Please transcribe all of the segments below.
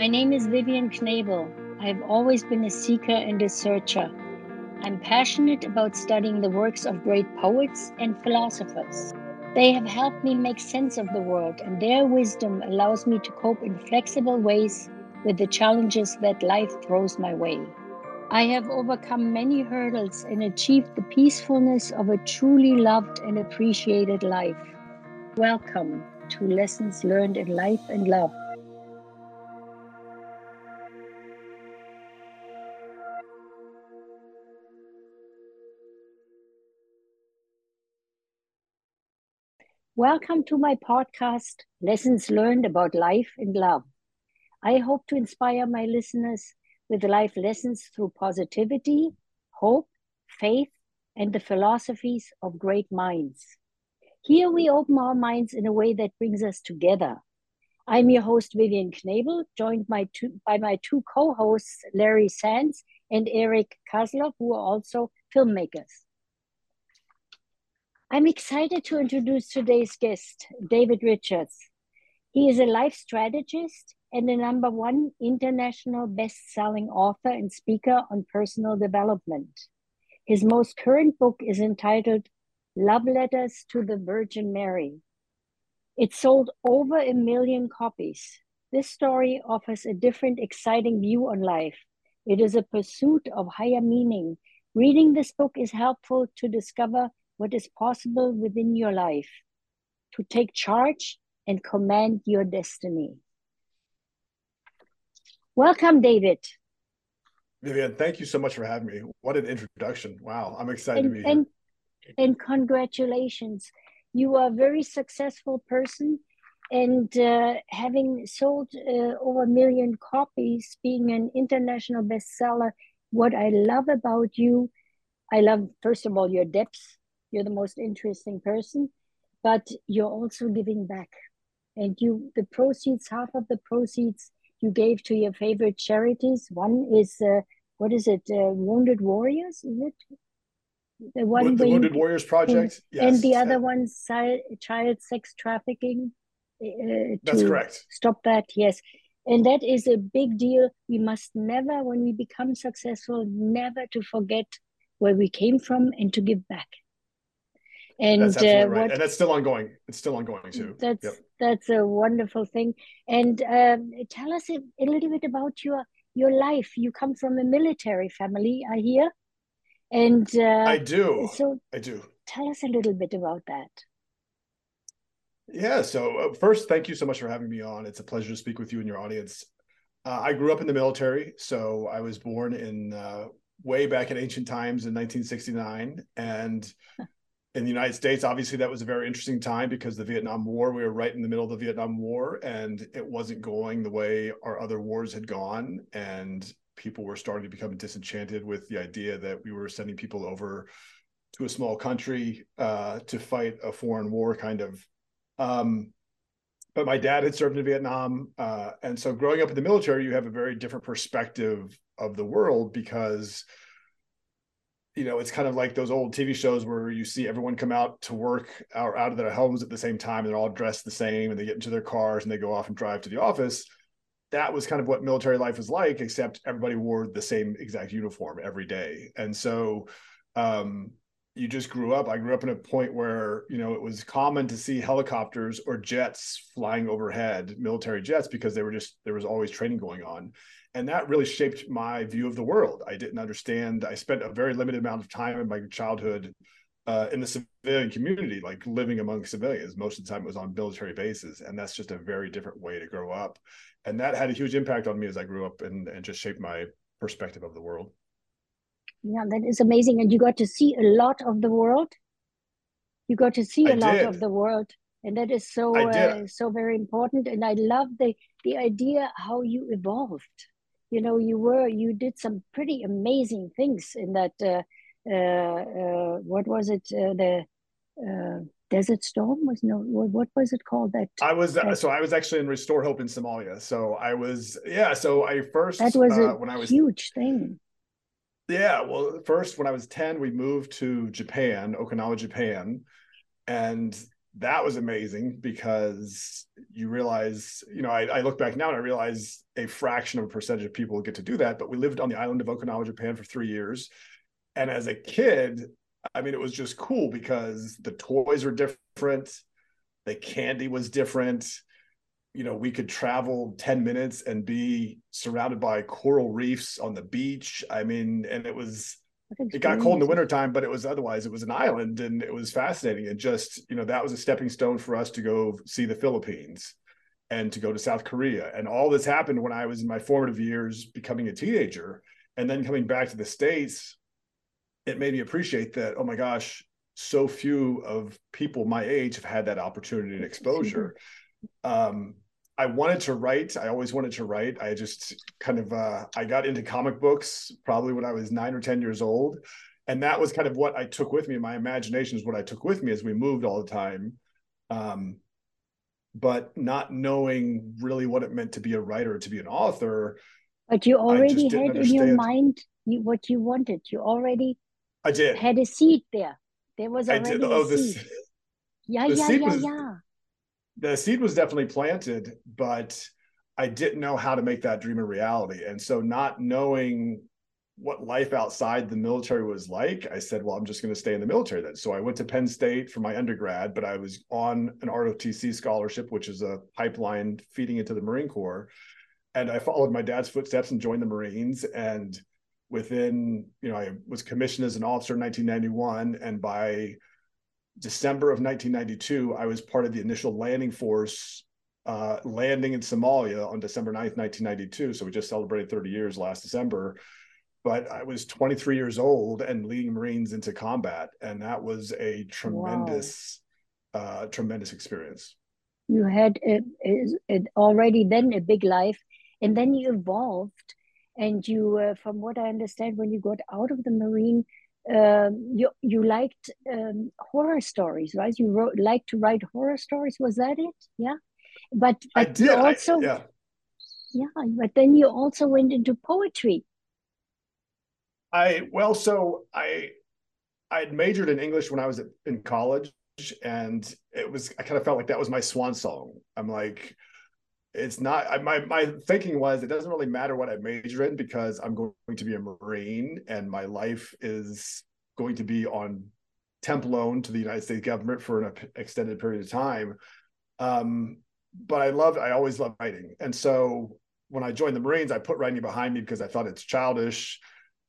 My name is Vivian Knebel. I've always been a seeker and a searcher. I'm passionate about studying the works of great poets and philosophers. They have helped me make sense of the world, and their wisdom allows me to cope in flexible ways with the challenges that life throws my way. I have overcome many hurdles and achieved the peacefulness of a truly loved and appreciated life. Welcome to Lessons Learned in Life and Love. Welcome to my podcast, Lessons Learned About Life and Love. I hope to inspire my listeners with life lessons through positivity, hope, faith, and the philosophies of great minds. Here we open our minds in a way that brings us together. I'm your host, Vivian Knebel, joined by, two, by my two co hosts, Larry Sands and Eric Kozlov, who are also filmmakers. I'm excited to introduce today's guest, David Richards. He is a life strategist and a number one international best selling author and speaker on personal development. His most current book is entitled Love Letters to the Virgin Mary. It sold over a million copies. This story offers a different, exciting view on life. It is a pursuit of higher meaning. Reading this book is helpful to discover what is possible within your life, to take charge and command your destiny. Welcome, David. Vivian, thank you so much for having me. What an introduction. Wow, I'm excited and, to be here. And, and congratulations. You are a very successful person and uh, having sold uh, over a million copies, being an international bestseller. What I love about you, I love, first of all, your depth you're the most interesting person but you're also giving back. And you the proceeds half of the proceeds you gave to your favorite charities one is uh, what is it uh, wounded warriors is it? The one the wounded you, warriors project yes. and the other one child sex trafficking uh, that's correct. stop that yes. And that is a big deal. We must never when we become successful never to forget where we came from and to give back and that's uh, right. What, and that's still ongoing. It's still ongoing too. That's yep. that's a wonderful thing. And um, tell us a, a, little bit about your your life. You come from a military family, I hear. And uh, I do. So I do. Tell us a little bit about that. Yeah. So uh, first, thank you so much for having me on. It's a pleasure to speak with you and your audience. Uh, I grew up in the military, so I was born in uh, way back in ancient times in 1969, and in the United States, obviously, that was a very interesting time because the Vietnam War, we were right in the middle of the Vietnam War, and it wasn't going the way our other wars had gone. And people were starting to become disenchanted with the idea that we were sending people over to a small country uh, to fight a foreign war, kind of. Um, but my dad had served in Vietnam. Uh, and so growing up in the military, you have a very different perspective of the world because you know, it's kind of like those old TV shows where you see everyone come out to work or out of their homes at the same time. And they're all dressed the same and they get into their cars and they go off and drive to the office. That was kind of what military life was like, except everybody wore the same exact uniform every day. And so um, you just grew up. I grew up in a point where, you know, it was common to see helicopters or jets flying overhead, military jets, because they were just, there was always training going on and that really shaped my view of the world. I didn't understand. I spent a very limited amount of time in my childhood uh, in the civilian community, like living among civilians. Most of the time, it was on military bases, and that's just a very different way to grow up. And that had a huge impact on me as I grew up, and, and just shaped my perspective of the world. Yeah, that is amazing, and you got to see a lot of the world. You got to see a I lot of the world. And that is so uh, so very important. And i love the the idea how you evolved. You know you were you did some pretty amazing things in that uh, uh, uh, what was it uh, the uh, desert storm was no what, was it called that i was uh, that, so i was actually in restore hope in somalia. So i was yeah so i first that was a when i was huge thing yeah well first when i was 10 we moved to japan okinawa japan and that was amazing because you realize, you know, I, I, look back now and I realize a fraction of a percentage of people get to do that. But we lived on the island of Okinawa, Japan for three years. And as a kid, I mean, it was just cool because the toys were different, the candy was different. You know, we could travel 10 minutes and be surrounded by coral reefs on the beach. I mean, and it was it got cold in the wintertime, but it was otherwise it was an island and it was fascinating. And just, you know, that was a stepping stone for us to go see the Philippines and to go to South Korea. And all this happened when I was in my formative years becoming a teenager. And then coming back to the States, it made me appreciate that, oh my gosh, so few of people my age have had that opportunity and exposure. Um, I wanted to write. I always wanted to write. I just kind of uh, I got into comic books probably when I was nine or ten years old, and that was kind of what I took with me. My imagination is what I took with me as we moved all the time, um, but not knowing really what it meant to be a writer, to be an author. But you already had in your mind what you wanted. You already I did had a seed there. There was already did. Oh, a this, seed. Yeah, yeah, yeah, was, yeah the seed was definitely planted, but I didn't know how to make that dream a reality. And so, not knowing what life outside the military was like, I said, well, I'm just going to stay in the military then. So I went to Penn State for my undergrad, but I was on an ROTC scholarship, which is a pipeline feeding into the Marine Corps. And I followed my dad's footsteps and joined the Marines. And within, you know, I was commissioned as an officer in 1991. And by December of 1992, I was part of the initial landing force uh, landing in Somalia on December 9th, 1992. So we just celebrated 30 years last December. But I was 23 years old and leading Marines into combat. And that was a tremendous, wow. uh, tremendous experience. You had it, it already then a big life. And then you evolved. And you, uh, from what I understand, when you got out of the Marine, um, you you liked um, horror stories, right? You wrote like to write horror stories. Was that it? Yeah, but, but I did. Also, I, yeah, yeah. But then you also went into poetry. I well, so I I had majored in English when I was in college, and it was I kind of felt like that was my swan song. I'm like, it's not I, my my thinking was it doesn't really matter what I major in because I'm going to be a Marine and my life is going to be on temp loan to the United States government for an extended period of time. Um, but I loved I always loved writing, and so when I joined the Marines, I put writing behind me because I thought it's childish.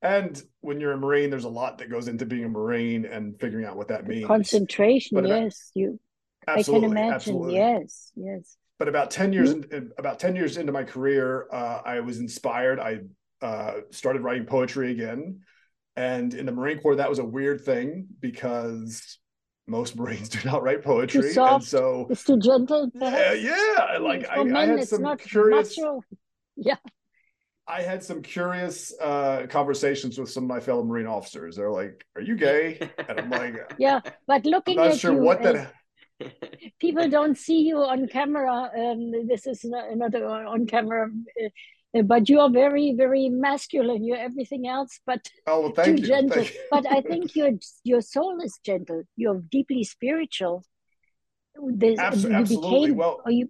And when you're a Marine, there's a lot that goes into being a Marine and figuring out what that means. Concentration, but yes, you. I can imagine. Absolutely. Yes, yes but about 10 years mm-hmm. about 10 years into my career uh, i was inspired i uh, started writing poetry again and in the marine corps that was a weird thing because most marines do not write poetry too soft, and so it's too gentle yeah yeah like I, I, had some curious natural. yeah I had some curious uh, conversations with some of my fellow Marine officers. They're like, "Are you gay?" And I'm like, "Yeah," but looking I'm not at sure you, what that people don't see you on camera. Um, this is not, not on camera, uh, but you are very, very masculine. You're everything else, but oh, well, too you. gentle. but I think your your soul is gentle. You're deeply spiritual. There's, Absol- absolutely. Became, well, you?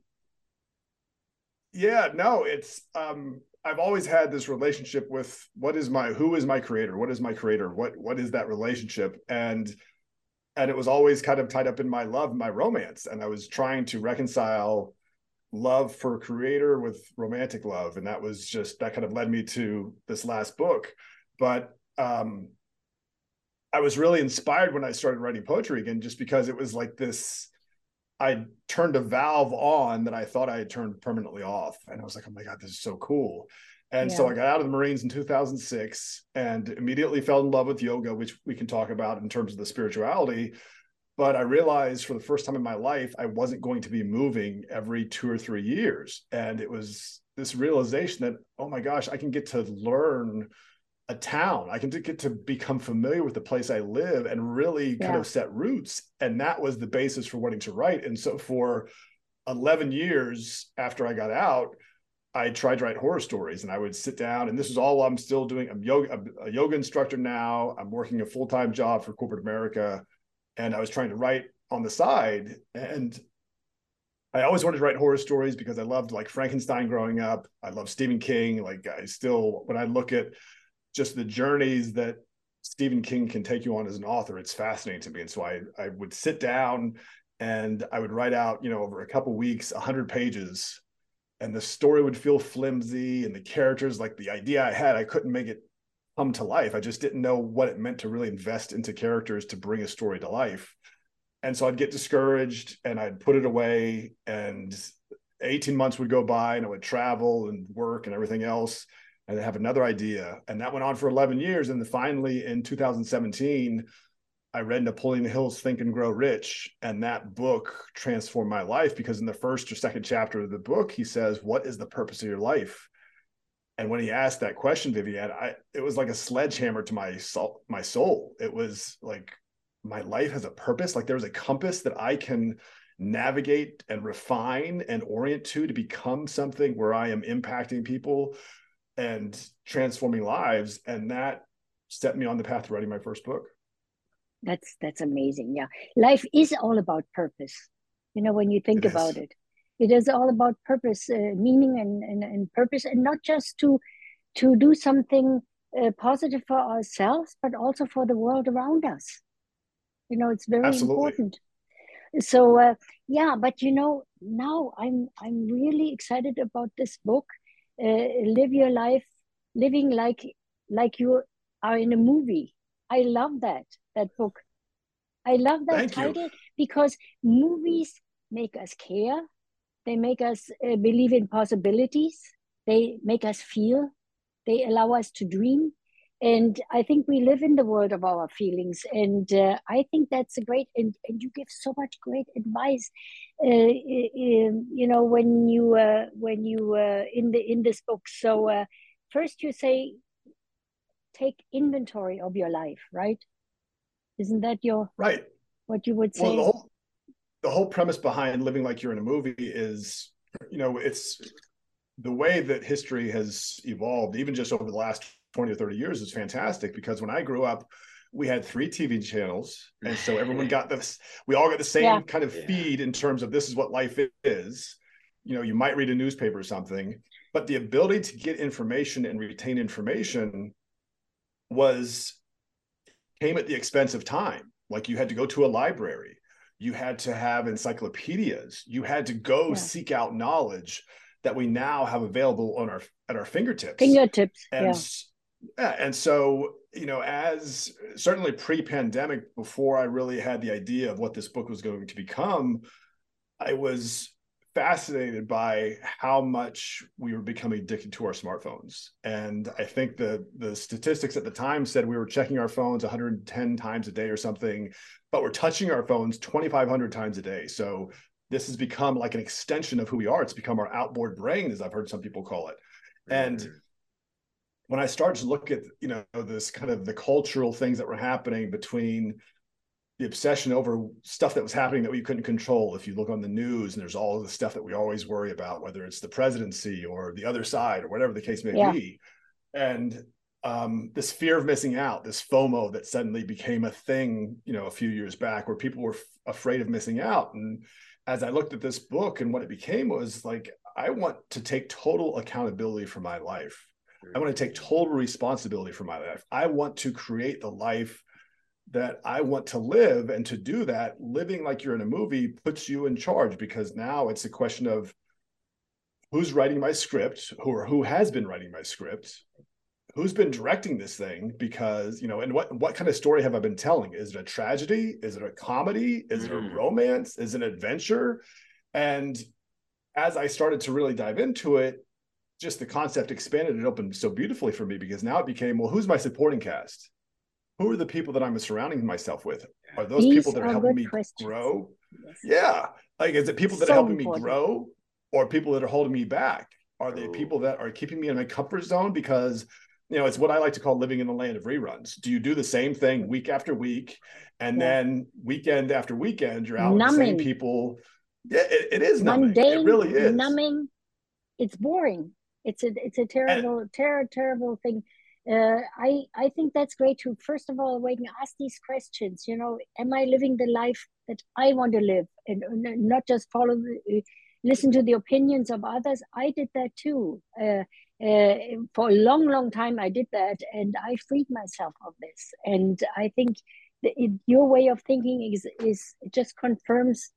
Yeah, no, it's. um I've always had this relationship with what is my who is my creator? What is my creator? What what is that relationship? And and it was always kind of tied up in my love my romance. And i was trying to reconcile love for creator with romantic love. And that was just that kind of led me to this last book. But um i was really inspired when i started writing poetry again just because it was like this i turned a valve on that i thought i had turned permanently off. And i was like oh my god this is so cool and yeah. so I got out of the Marines in 2006 and immediately fell in love with yoga, which we can talk about in terms of the spirituality. But I realized for the first time in my life, I wasn't going to be moving every two or three years. And it was this realization that, oh my gosh, I can get to learn a town. I can get to become familiar with the place I live and really yeah. kind of set roots. And that was the basis for wanting to write. And so for 11 years after I got out, I tried to write horror stories and I would sit down and this is all I'm still doing. I'm yoga, a yoga instructor now. I'm working a full-time job for corporate America. And I was trying to write on the side. And I always wanted to write horror stories because I loved like Frankenstein growing up. I love Stephen King. Like I still, when I look at just the journeys that Stephen King can take you on as an author, it's fascinating to me. And so I I would sit down and I would write out, you know, over a couple weeks, hundred pages, and the story would feel flimsy, and the characters, like the idea I had, I couldn't make it come to life. I just didn't know what it meant to really invest into characters to bring a story to life. And so I'd get discouraged and I'd put it away and 18 months would go by and I would travel and work and everything else and have another idea. And that went on for 11 years. And finally in 2017, I read Napoleon Hill's Think and Grow Rich, and that book transformed my life because in the first or second chapter of the book, he says, What is the purpose of your life? And when he asked that question, Vivian, I it was like a sledgehammer to my soul, my soul. It was like my life has a purpose. Like there's a compass that I can navigate and refine and orient to to become something where I am impacting people and transforming lives. And that set me on the path to writing my first book. That's that's amazing. Yeah. Life is all about purpose. You know, when you think it about is. it it is all about purpose uh, meaning and, and, and purpose and not just to to do something uh, positive for ourselves but also for the world around us you know it's very Absolutely. important so uh, yeah but you know now i'm i'm really excited about this book uh, live your life living like like you are in a movie i love that that book i love that Thank title you. because movies make us care they make us uh, believe in possibilities. They make us feel. They allow us to dream. And I think we live in the world of our feelings. And uh, I think that's a great, and, and you give so much great advice. Uh, you know, when you, uh, when you, uh, in the, in this book. So uh, first you say, take inventory of your life, right? Isn't that your, right? What you would say? Well, the whole, the whole premise behind living like you're in a movie is you know it's the way that history has evolved even just over the last 20 or 30 years is fantastic because when i grew up we had three tv channels and so everyone got this we all got the same yeah. kind of feed in terms of this is what life is you know you might read a newspaper or something but the ability to get information and retain information was came at the expense of time like you had to go to a library you had to have encyclopedias you had to go yeah. seek out knowledge that we now have available on our at our fingertips fingertips and yeah. yeah and so you know as certainly pre-pandemic before i really had the idea of what this book was going to become i was fascinated by how much we were becoming addicted to our smartphones. And I think the the statistics at the time said we were checking our phones 110 times a day or something, but we're touching our phones 2,500 times a day. So this has become like an extension of who we are. It's become our outboard brain, as I've heard some people call it. And when I started to look at you know this kind of the cultural things that were happening between the obsession over stuff that was happening that we couldn't control. If you look on the news and there's all the stuff that we always worry about, whether it's the presidency or the other side or whatever the case may yeah. be. And um, this fear of missing out, this FOMO that suddenly became a thing, you know, a few years back where people were f- afraid of missing out. And as I looked at this book and what it became was like, I want to take total accountability for my life. I want to take total responsibility for my life. I want to create the life that I want to live. And to do that, living like you're in a movie puts you in charge because now it's a question of who's writing my script, who or who has been writing my script, who's been directing this thing because you know and what what kind of story have i been telling is it a tragedy is it a comedy is mm. it a mm. romance is it an adventure and as i started to really dive into it just the concept expanded and opened so beautifully for me because now it became well who's my supporting cast who are the people that I'm surrounding myself with? Are those These people that are, are helping me questions. grow? Yes. Yeah. Like, is it people that so are helping important. me grow or people that are holding me back? Are they people that are keeping me in my comfort zone? Because, you know, it's what I like to call living in the land of reruns. Do you do the same thing week after week? And yeah. then weekend after weekend, you're out numbing. with the same people. Yeah, it, it is numbing. Mundane, it really is. Numbing. It's boring. It's a it's a terrible, and, ter- terrible thing uh, I I think that's great to first of all when you ask these questions, you know, am I living the life that I want to live and not just follow, listen to the opinions of others. I did that too. Uh, uh, for a long, long time, I did that, and I freed myself of this. And I think it, your way of thinking is is just confirms,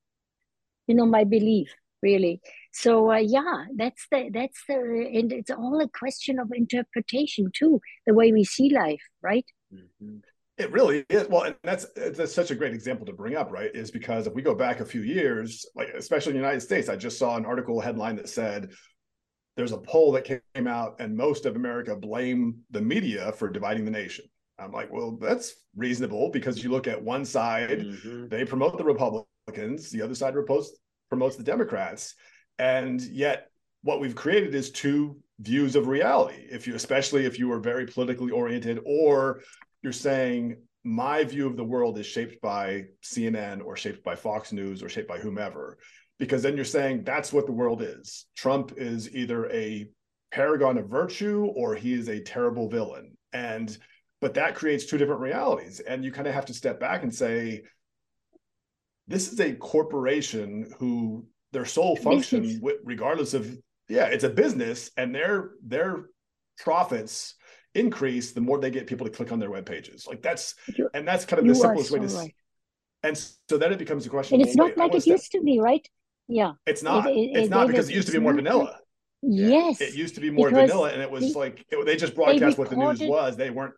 you know, my belief really. So uh, yeah, that's the that's the and it's all a question of interpretation too, the way we see life, right? Mm-hmm. It really is. Well, and that's that's such a great example to bring up, right? Is because if we go back a few years, like especially in the United States, I just saw an article headline that said there's a poll that came out and most of America blame the media for dividing the nation. I'm like, well, that's reasonable because you look at one side, mm-hmm. they promote the Republicans, the other side promotes promotes the Democrats, and yet what we've created is two views of reality. If you, especially if you are very politically oriented, or you're saying my view of the world is shaped by CNN or shaped by Fox News or shaped by whomever, because then you're saying that's what the world is. Trump is either a paragon of virtue or he is a terrible villain. And but that creates two different realities. And you kind of have to step back and say, this is a corporation who their sole function, regardless of yeah, it's a business, and their their profits increase the more they get people to click on their web pages. Like that's and that's kind of the simplest way to. Right. And so then it becomes a question. And it's well, not wait, like it used to be, right? Yeah, it's not. It, it, it's not because it used to be more vanilla. Yes, it used to be more vanilla, and it was like it, they just broadcast they what the news was. They weren't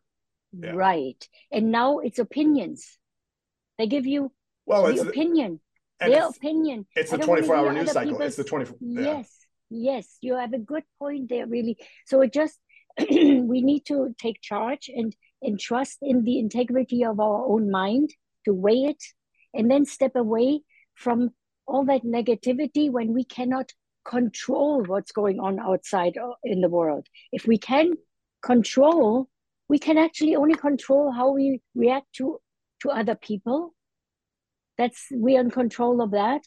yeah. right, and now it's opinions. They give you well, the opinion, their it's, opinion. It's the 24 hour news cycle. It's the 24. Yeah. Yes, yes, you have a good point there, really. So it just, we need to take charge and, and trust in the integrity of our own mind to weigh it and then step away from all that negativity when we cannot control what's going on outside in the world. If we can control, we can actually only control how we react to to other people that's we are in control of that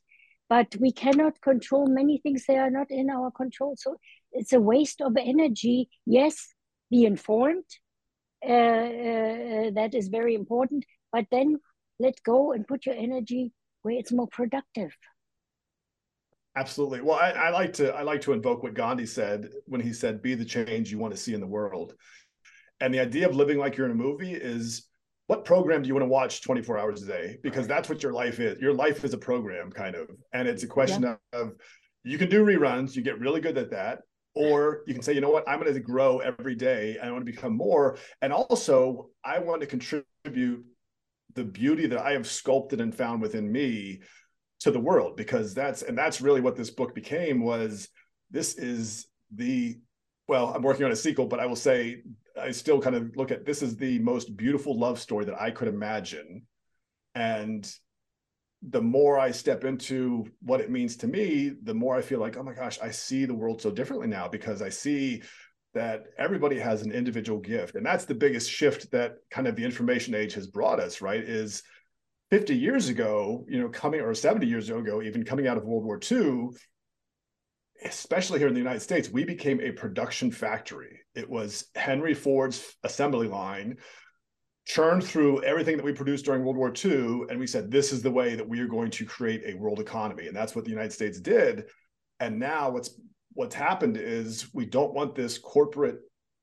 but we cannot control many things they are not in our control. So it's a waste of energy. Yes be informed uh, uh, that is very important but then let go and put your energy where it's more productive. Absolutely. Well I, I like to i like to invoke what gandhi said when he said be the change you want to see in the world. And the idea of living like you're in a movie is what program do you want to watch 24 hours a day? Because that's what your life is your life is a program kind of. And it's a question yeah. of you can do reruns you get really good at that or you can say you know what? I'm going to grow every day and i want to become more. And also i want to contribute the beauty that i have sculpted and found within me to the world because that's and that's really what this book became was this is the well i'm working on a sequel but i will say I still kind of look at this as the most beautiful love story that I could imagine. And the more I step into what it means to me, the more I feel like, oh my gosh, I see the world so differently now because I see that everybody has an individual gift. And that's the biggest shift that kind of the information age has brought us, right? Is 50 years ago, you know, coming or 70 years ago, even coming out of World War II, especially here in the United States, we became a production factory. It was Henry Ford's assembly line churned through everything that we produced during World War II. And we said, this is the way that we are going to create a world economy. And that's what the United States did. And now what's what's happened is we don't want this corporate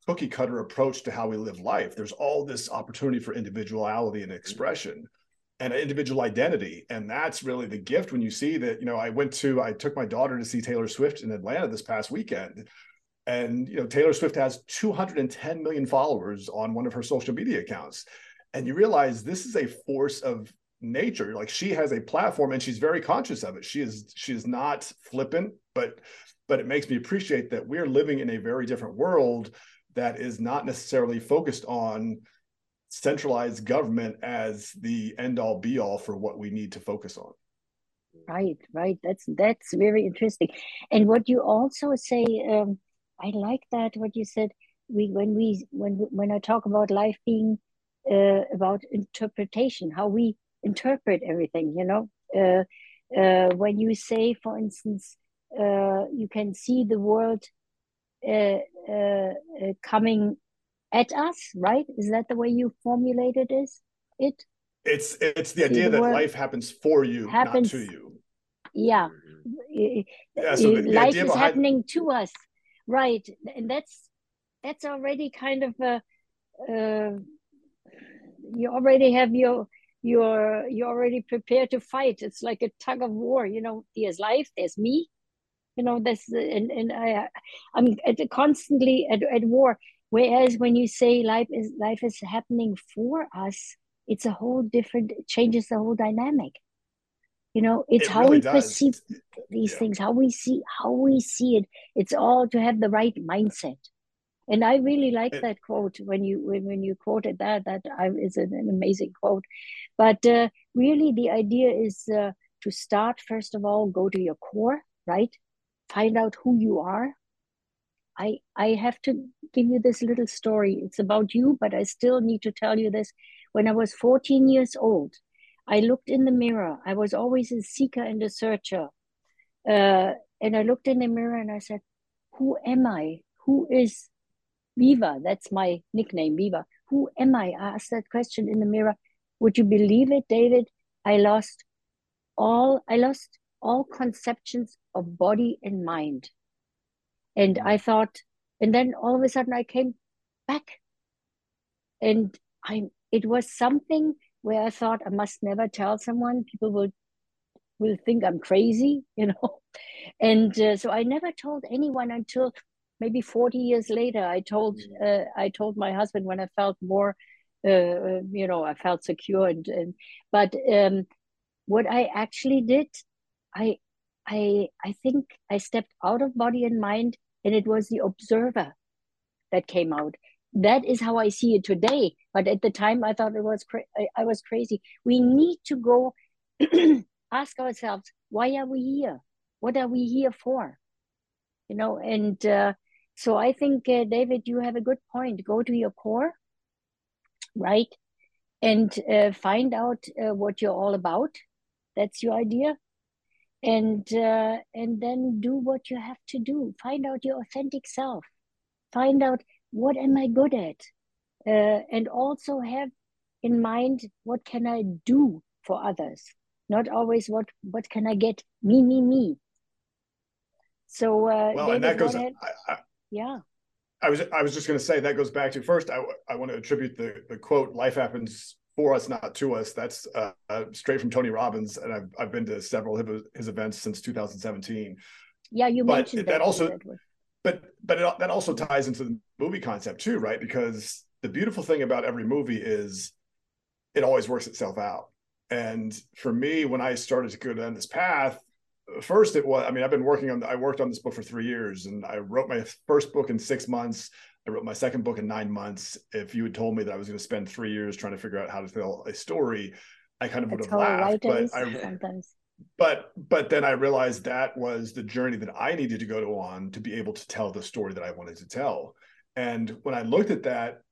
cookie cutter approach to how we live life. There's all this opportunity for individuality and mm-hmm. expression and an individual identity. And that's really the gift when you see that you know i went to i took my daughter to see taylor swift in atlanta this past weekend. And you know taylor swift has 210 million followers on one of her social media accounts. And you realize this is a force of nature. Like she has a platform and she's very conscious of it. She is she is not flippant but but it makes me appreciate that we're living in a very different world that is not necessarily focused on centralized government as the end all be all for what we need to focus on. Right right. That's that's very interesting. And what you also say um, i like that what you said. We when we when when i talk about life being uh, about interpretation how we interpret everything you know uh, uh, when you say for instance uh, you can see the world uh, uh, coming at us, right? Is that the way you formulated is it? it's it's the idea that life happens for you happens, not to you. Yeah, mm-hmm. yeah so the, the life is behind... happening to us. Right. And that's that's already kind of a uh, you already have your you're you're already prepared to fight. It's like a tug of war you know there's life there's me. You know this and, and i i'm at, constantly at, at war whereas when you say life is life is happening for us it's a whole different it changes the whole dynamic. You know it's it how really we does. perceive these yeah. things how we see how we see it. It's all to have the right mindset. And i really like it, that quote when you when, when you quoted that that I, is an, an amazing quote. But uh, really the idea is uh, to start first of all go to your core right? Find out who you are i i have to give you this little story. It's about you but i still need to tell you this. When i was 14 years old i looked in the mirror. I was always a seeker and a searcher. Uh, and i looked in the mirror and i said who am i? Who is viva that's my nickname viva who am i? I asked that question in the mirror. Would you believe it david? I lost all i lost all conceptions of body and mind and i thought and then all of a sudden i came back. And i it was something where i thought i must never tell someone. People will will think i'm crazy you know? And uh, so i never told anyone until maybe 40 years later. I told mm. uh, i told my husband when i felt more uh, you know i felt secure and, and but um, what i actually did i i i think i stepped out of body and mind and it was the observer that came out. That is how i see it today but at the time i thought it was cra- I, was crazy. We need to go ask ourselves why are we here? What are we here for? You know and uh, so i think uh, david you have a good point. Go to your core right and uh, find out uh, what you're all about. That's your idea and uh, and then do what you have to do. Find out your authentic self. Find out what am i good at? Uh, and also have in mind what can i do for others? Not always what what can i get? Me me me. So uh well David, and that goes I, I, yeah. I was I was just going to say that goes back to first. I, I want to attribute the the quote "Life happens for us, not to us." That's uh, uh, straight from Tony Robbins, and I've I've been to several of his events since 2017. Yeah, you but mentioned that, that also, but but it, that also ties into the movie concept too, right? Because the beautiful thing about every movie is it always works itself out. And for me, when I started to go down this path, first it was i mean i've been working on i worked on this book for three years and i wrote my first book in six months i wrote my second book in nine months if you had told me that i was going to spend three years trying to figure out how to tell a story i kind of would have laughed but I, sometimes. but but then i realized that was the journey that i needed to go to on to be able to tell the story that i wanted to tell and when i looked at that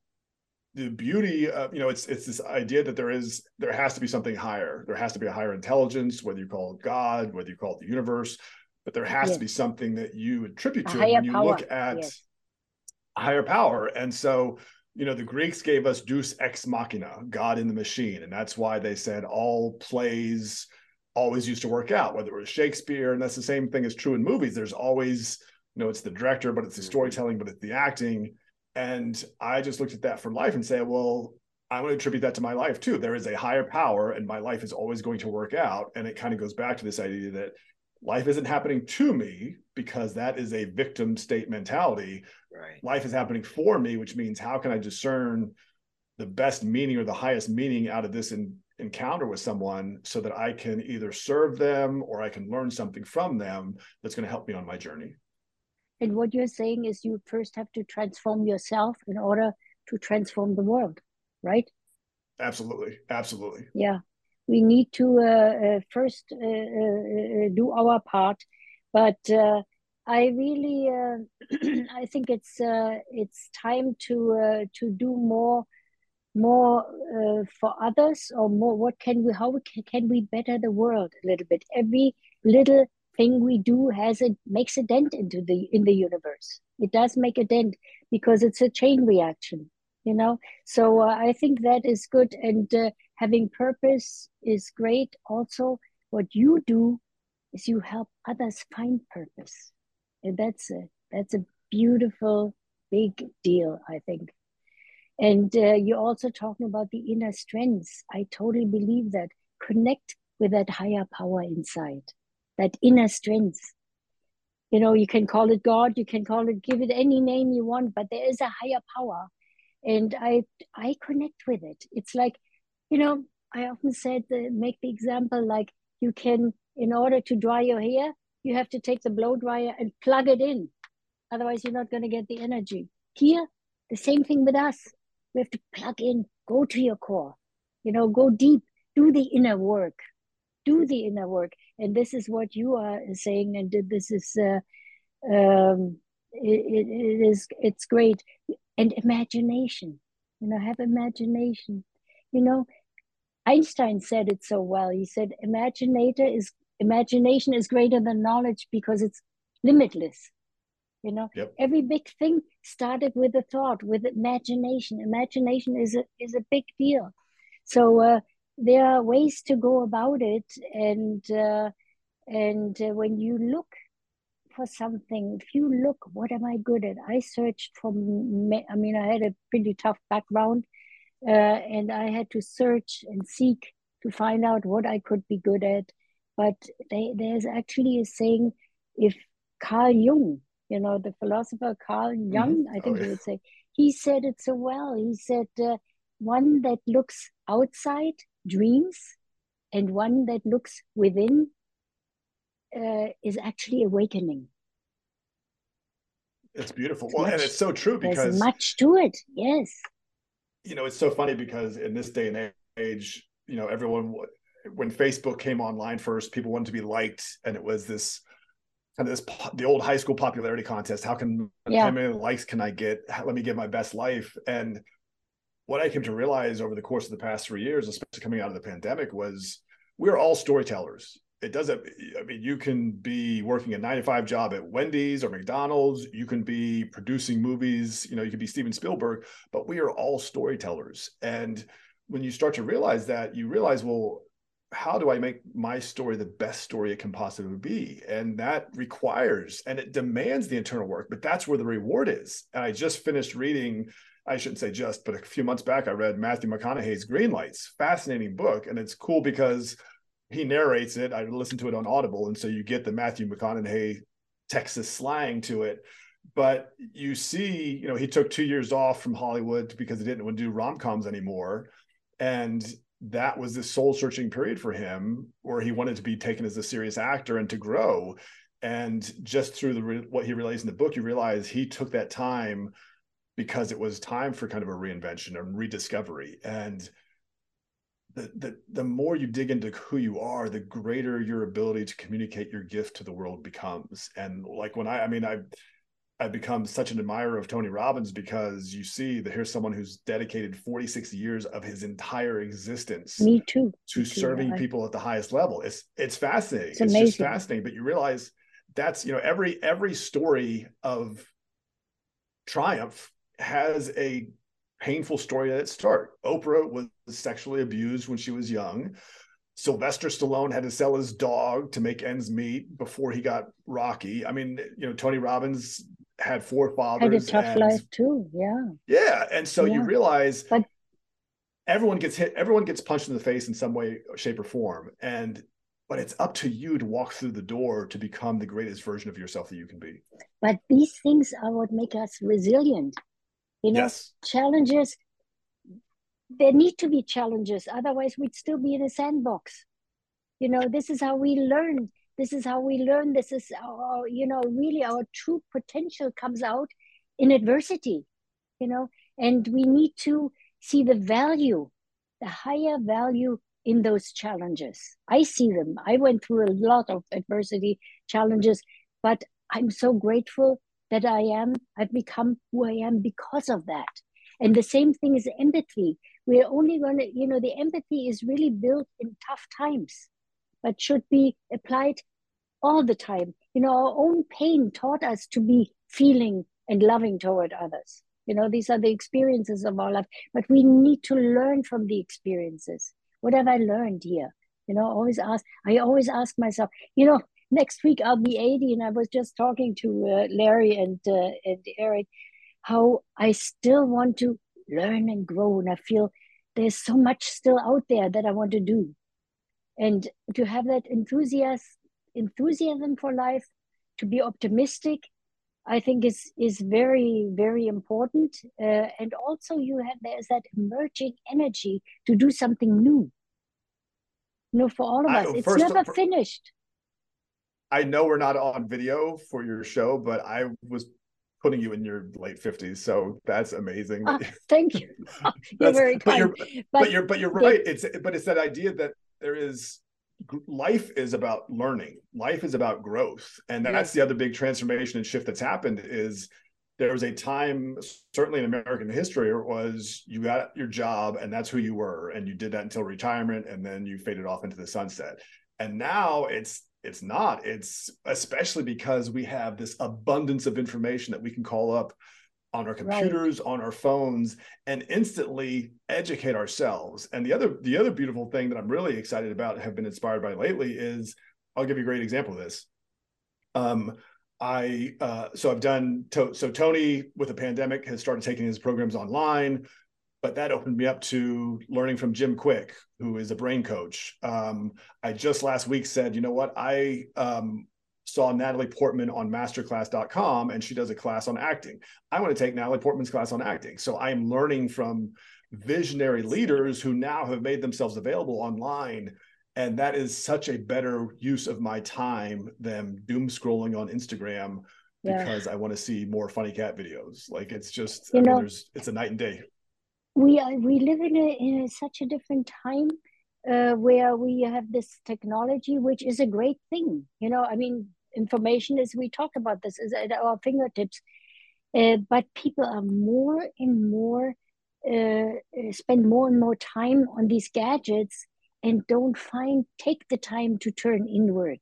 the beauty of you know it's it's this idea that there is there has to be something higher there has to be a higher intelligence whether you call it god whether you call it the universe but there has yes. to be something that you attribute to it when you power. look at yes. Higher power and so you know the greeks gave us deus ex machina god in the machine and that's why they said all plays always used to work out whether it was shakespeare and that's the same thing is true in movies there's always you know it's the director but it's the mm-hmm. storytelling but it's the acting and I just looked at that for life and say, well, I want to attribute that to my life too. There is a higher power, and my life is always going to work out. And it kind of goes back to this idea that life isn't happening to me because that is a victim state mentality. Right. Life is happening for me, which means how can I discern the best meaning or the highest meaning out of this in, encounter with someone so that I can either serve them or I can learn something from them that's going to help me on my journey. And what you're saying is you first have to transform yourself in order to transform the world, right? Absolutely. Absolutely. Yeah. We need to uh, uh, first uh, uh, uh do our part. But uh, I really, I think it's it's time to to do more more for others or more what can we how can, can we better the world a little bit? Every little thing we do has a makes a dent into the in the universe. It does make a dent because it's a chain reaction you know? So uh, i think that is good and uh, having purpose is great. Also what you do is you help others find purpose and that's a that's a beautiful big deal i think. And uh, you're also talking about the inner strengths. I totally believe that. Connect with that higher power inside that inner strength. You know you can call it god you can call it give it any name you want but there is a higher power and i i connect with it. It's like you know i often said the, make the example like you can in order to dry your hair you have to take the blow dryer and plug it in. Otherwise you're not going to get the energy. Here the same thing with us. We have to plug in go to your core. You know go deep do the inner work. Do the inner work. And this is what you are saying and this is uh, um, it, it is it's great. And imagination you know have imagination. You know einstein said it so well. He said imaginator is imagination is greater than knowledge because it's limitless. You know yep. every big thing started with a thought with imagination. Imagination is a is a big deal. So uh, there are ways to go about it. And uh, and uh, when you look for something if you look what am i good at i searched for i mean i had a pretty tough background uh, and i had to search and seek to find out what i could be good at but they, there's actually a saying if carl jung you know the philosopher carl mm-hmm. jung mm-hmm. i think oh, yeah. he would say he said it so well he said uh, one that looks outside dreams and one that looks within uh, is actually awakening. It's beautiful. It's well, much, and it's so true because there's much to it. Yes. You know, it's so funny because in this day and age, you know, everyone when Facebook came online first, people wanted to be liked, and it was this kind of this the old high school popularity contest. How can yeah. how many likes can I get? Let me give my best life. And what I came to realize over the course of the past three years, especially coming out of the pandemic, was we're all storytellers. It doesn't, I mean, you can be working a nine to five job at Wendy's or McDonald's. You can be producing movies, you know, you can be Steven Spielberg, but we are all storytellers. And when you start to realize that, you realize, well, how do I make my story the best story it can possibly be? And that requires and it demands the internal work, but that's where the reward is. And I just finished reading I shouldn't say just, but a few months back, I read Matthew McConaughey's Green Lights. Fascinating book. And it's cool because he narrates it. I listened to it on Audible. And so you get the Matthew McConaughey Texas slang to it. But you see, you know, he took two years off from Hollywood because he didn't want to do rom coms anymore. And that was this soul searching period for him where he wanted to be taken as a serious actor and to grow. And just through the what he relays in the book, you realize he took that time because it was time for kind of a reinvention and rediscovery and the, the the more you dig into who you are the greater your ability to communicate your gift to the world becomes and like when i i mean i I've become such an admirer of Tony Robbins because you see that here's someone who's dedicated 46 years of his entire existence. Me too. To Me serving people at the highest level. It's it's fascinating. It's, it's just fascinating. But you realize that's you know every every story of triumph has a painful story at its start. Oprah was sexually abused when she was young. Sylvester Stallone had to sell his dog to make ends meet before he got Rocky. I mean, you know, Tony Robbins had four fathers. Had a tough and, life too. Yeah. Yeah, and so yeah. you realize but, everyone gets hit. Everyone gets punched in the face in some way, shape, or form, and but it's up to you to walk through the door to become the greatest version of yourself that you can be. But these things are what make us resilient. You know, yes. challenges, there need to be challenges. Otherwise, we'd still be in a sandbox. You know, this is how we learn. This is how we learn. This is our, you know, really our true potential comes out in adversity, you know, and we need to see the value, the higher value in those challenges. I see them. I went through a lot of adversity challenges, but I'm so grateful that I am, I've become who I am because of that. And the same thing is empathy. We're only going to, you know, the empathy is really built in tough times, but should be applied all the time. You know, our own pain taught us to be feeling and loving toward others. You know, these are the experiences of our life, but we need to learn from the experiences. What have I learned here? You know, always ask. I always ask myself. You know, next week I'll be eighty, and I was just talking to uh, Larry and uh, and Eric how I still want to learn and grow, and I feel there's so much still out there that I want to do, and to have that enthusiasm enthusiasm for life, to be optimistic, I think is is very very important. Uh, and also, you have there's that emerging energy to do something new. You know, for all of us, I, it's never finished. I know we're not on video for your show, but I was putting you in your late 50s so that's amazing. Oh, thank you. You're very kind but you're, but, but, you're but you're right. It's but it's that idea that there is life is about learning. Life is about growth. And that's yes. the other big transformation and shift that's happened is there was a time certainly in american history it was you got your job and that's who you were and you did that until retirement and then you faded off into the sunset. And now it's it's not. It's especially because we have this abundance of information that we can call up on our computers right. on our phones and instantly educate ourselves. And the other the other beautiful thing that i'm really excited about have been inspired by lately is i'll give you a great example of this. Um i uh so i've done to, so tony with the pandemic has started taking his programs online but that opened me up to learning from jim Kwik, who is a brain coach um i just last week said you know what i um saw Natalie Portman on masterclass.com and she does a class on acting. I want to take Natalie Portman's class on acting. So I am learning from visionary leaders who now have made themselves available online. And that is such a better use of my time than doom scrolling on Instagram yeah. because I want to see more funny cat videos. Like it's just, you I know, mean, it's a night and day. We are, we live in, a, in a, such a different time uh, where we have this technology, which is a great thing. You know, I mean, information as we talk about this is at our fingertips, uh, but people are more and more uh, spend more and more time on these gadgets and don't find take the time to turn inward.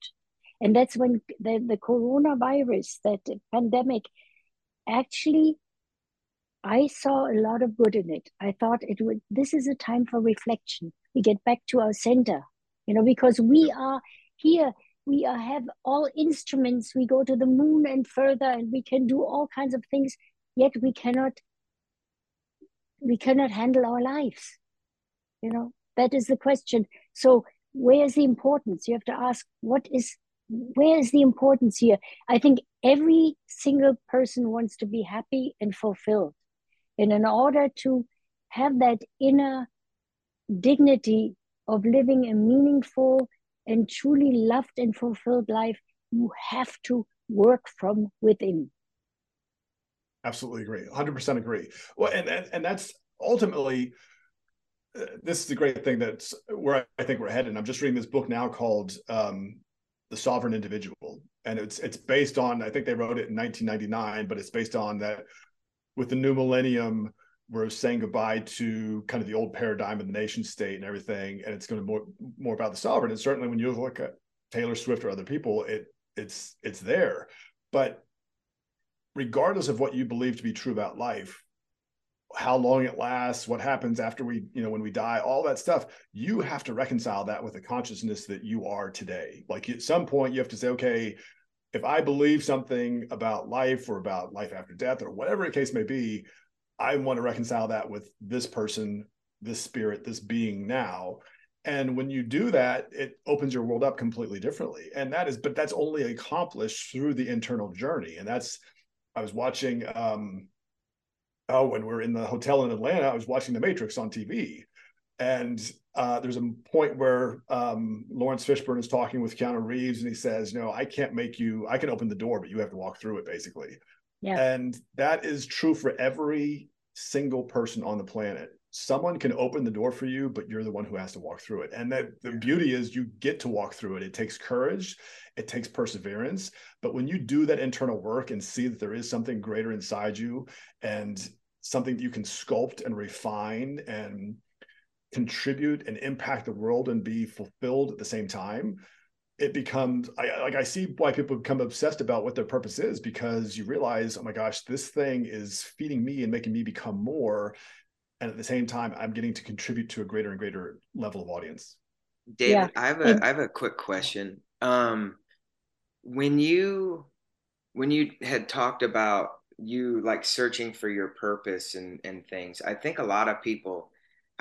And that's when the, the coronavirus, that pandemic, actually I saw a lot of good in it. I thought it would, this is a time for reflection. We get back to our center, you know, because we are here, we are, have all instruments. We go to the moon and further, and we can do all kinds of things, yet we cannot, we cannot handle our lives. You know, that is the question. So, where's the importance? You have to ask, what is, where is the importance here? I think every single person wants to be happy and fulfilled and in order to have that inner dignity of living a meaningful and truly loved and fulfilled life, you have to work from within. Absolutely agree. 100% agree. Well, and, and, and that's ultimately, uh, this is the great thing that's where I think we're headed. I'm just reading this book now called um, The Sovereign Individual. And it's it's based on, I think they wrote it in 1999, but it's based on that with the new millennium, we're saying goodbye to kind of the old paradigm of the nation state and everything, and it's going to more more about the sovereign. And certainly, when you look at Taylor Swift or other people, it it's it's there. But regardless of what you believe to be true about life, how long it lasts, what happens after we, you know, when we die, all that stuff, you have to reconcile that with the consciousness that you are today. Like at some point, you have to say, okay, if I believe something about life or about life after death or whatever the case may be, I want to reconcile that with this person, this spirit, this being now. And when you do that, it opens your world up completely differently. And that is, but that's only accomplished through the internal journey. And that's, I was watching, um, oh, when we are in the hotel in Atlanta, I was watching The Matrix on TV. And uh, there's a point where um, Laurence Fishburne is talking with Keanu Reeves, and he says, "You know, I can't make you. I can open the door, but you have to walk through it, basically." Yeah. And that is true for every single person on the planet. Someone can open the door for you, but you're the one who has to walk through it. And that the beauty is you get to walk through it. It takes courage, it takes perseverance. But when you do that internal work and see that there is something greater inside you and something that you can sculpt and refine and contribute and impact the world and be fulfilled at the same time it becomes I, like I see why people become obsessed about what their purpose is because you realize, oh my gosh, this thing is feeding me and making me become more, and at the same time, I'm getting to contribute to a greater and greater level of audience. David, yeah. I have a I have a quick question. Um, when you when you had talked about you like searching for your purpose and and things, I think a lot of people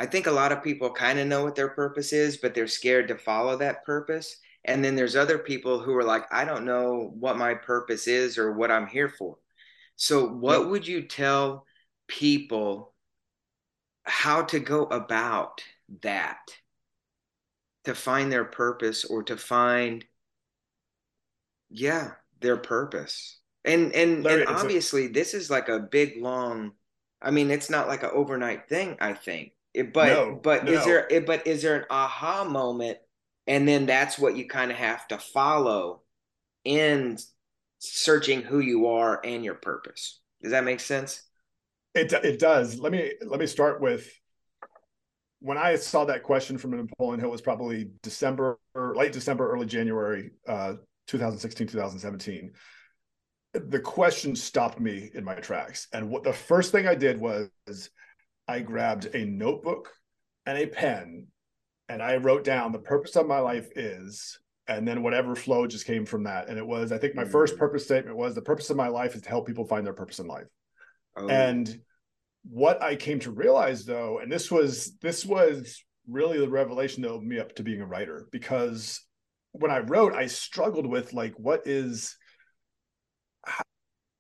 I think a lot of people kind of know what their purpose is, but they're scared to follow that purpose. And then there's other people who are like, I don't know what my purpose is or what I'm here for. So, what would you tell people how to go about that to find their purpose or to find, yeah, their purpose? And and, Larry, and obviously, this is like a big, long. I mean, it's not like an overnight thing. I think, but no, but no. is there? But is there an aha moment? And then that's what you kind of have to follow in searching who you are and your purpose. Does that make sense? It, it does. Let me let me start with when i saw that question from napoleon hill was probably december or late december early january uh, 2016 2017 the question stopped me in my tracks. And what the first thing i did was i grabbed a notebook and a pen and I wrote down the purpose of my life is, and then whatever flow just came from that. And it was, I think my first mm. purpose statement was the purpose of my life is to help people find their purpose in life. Oh. And what I came to realize though, and this was this was really the revelation that opened me up to being a writer because when I wrote, I struggled with like what is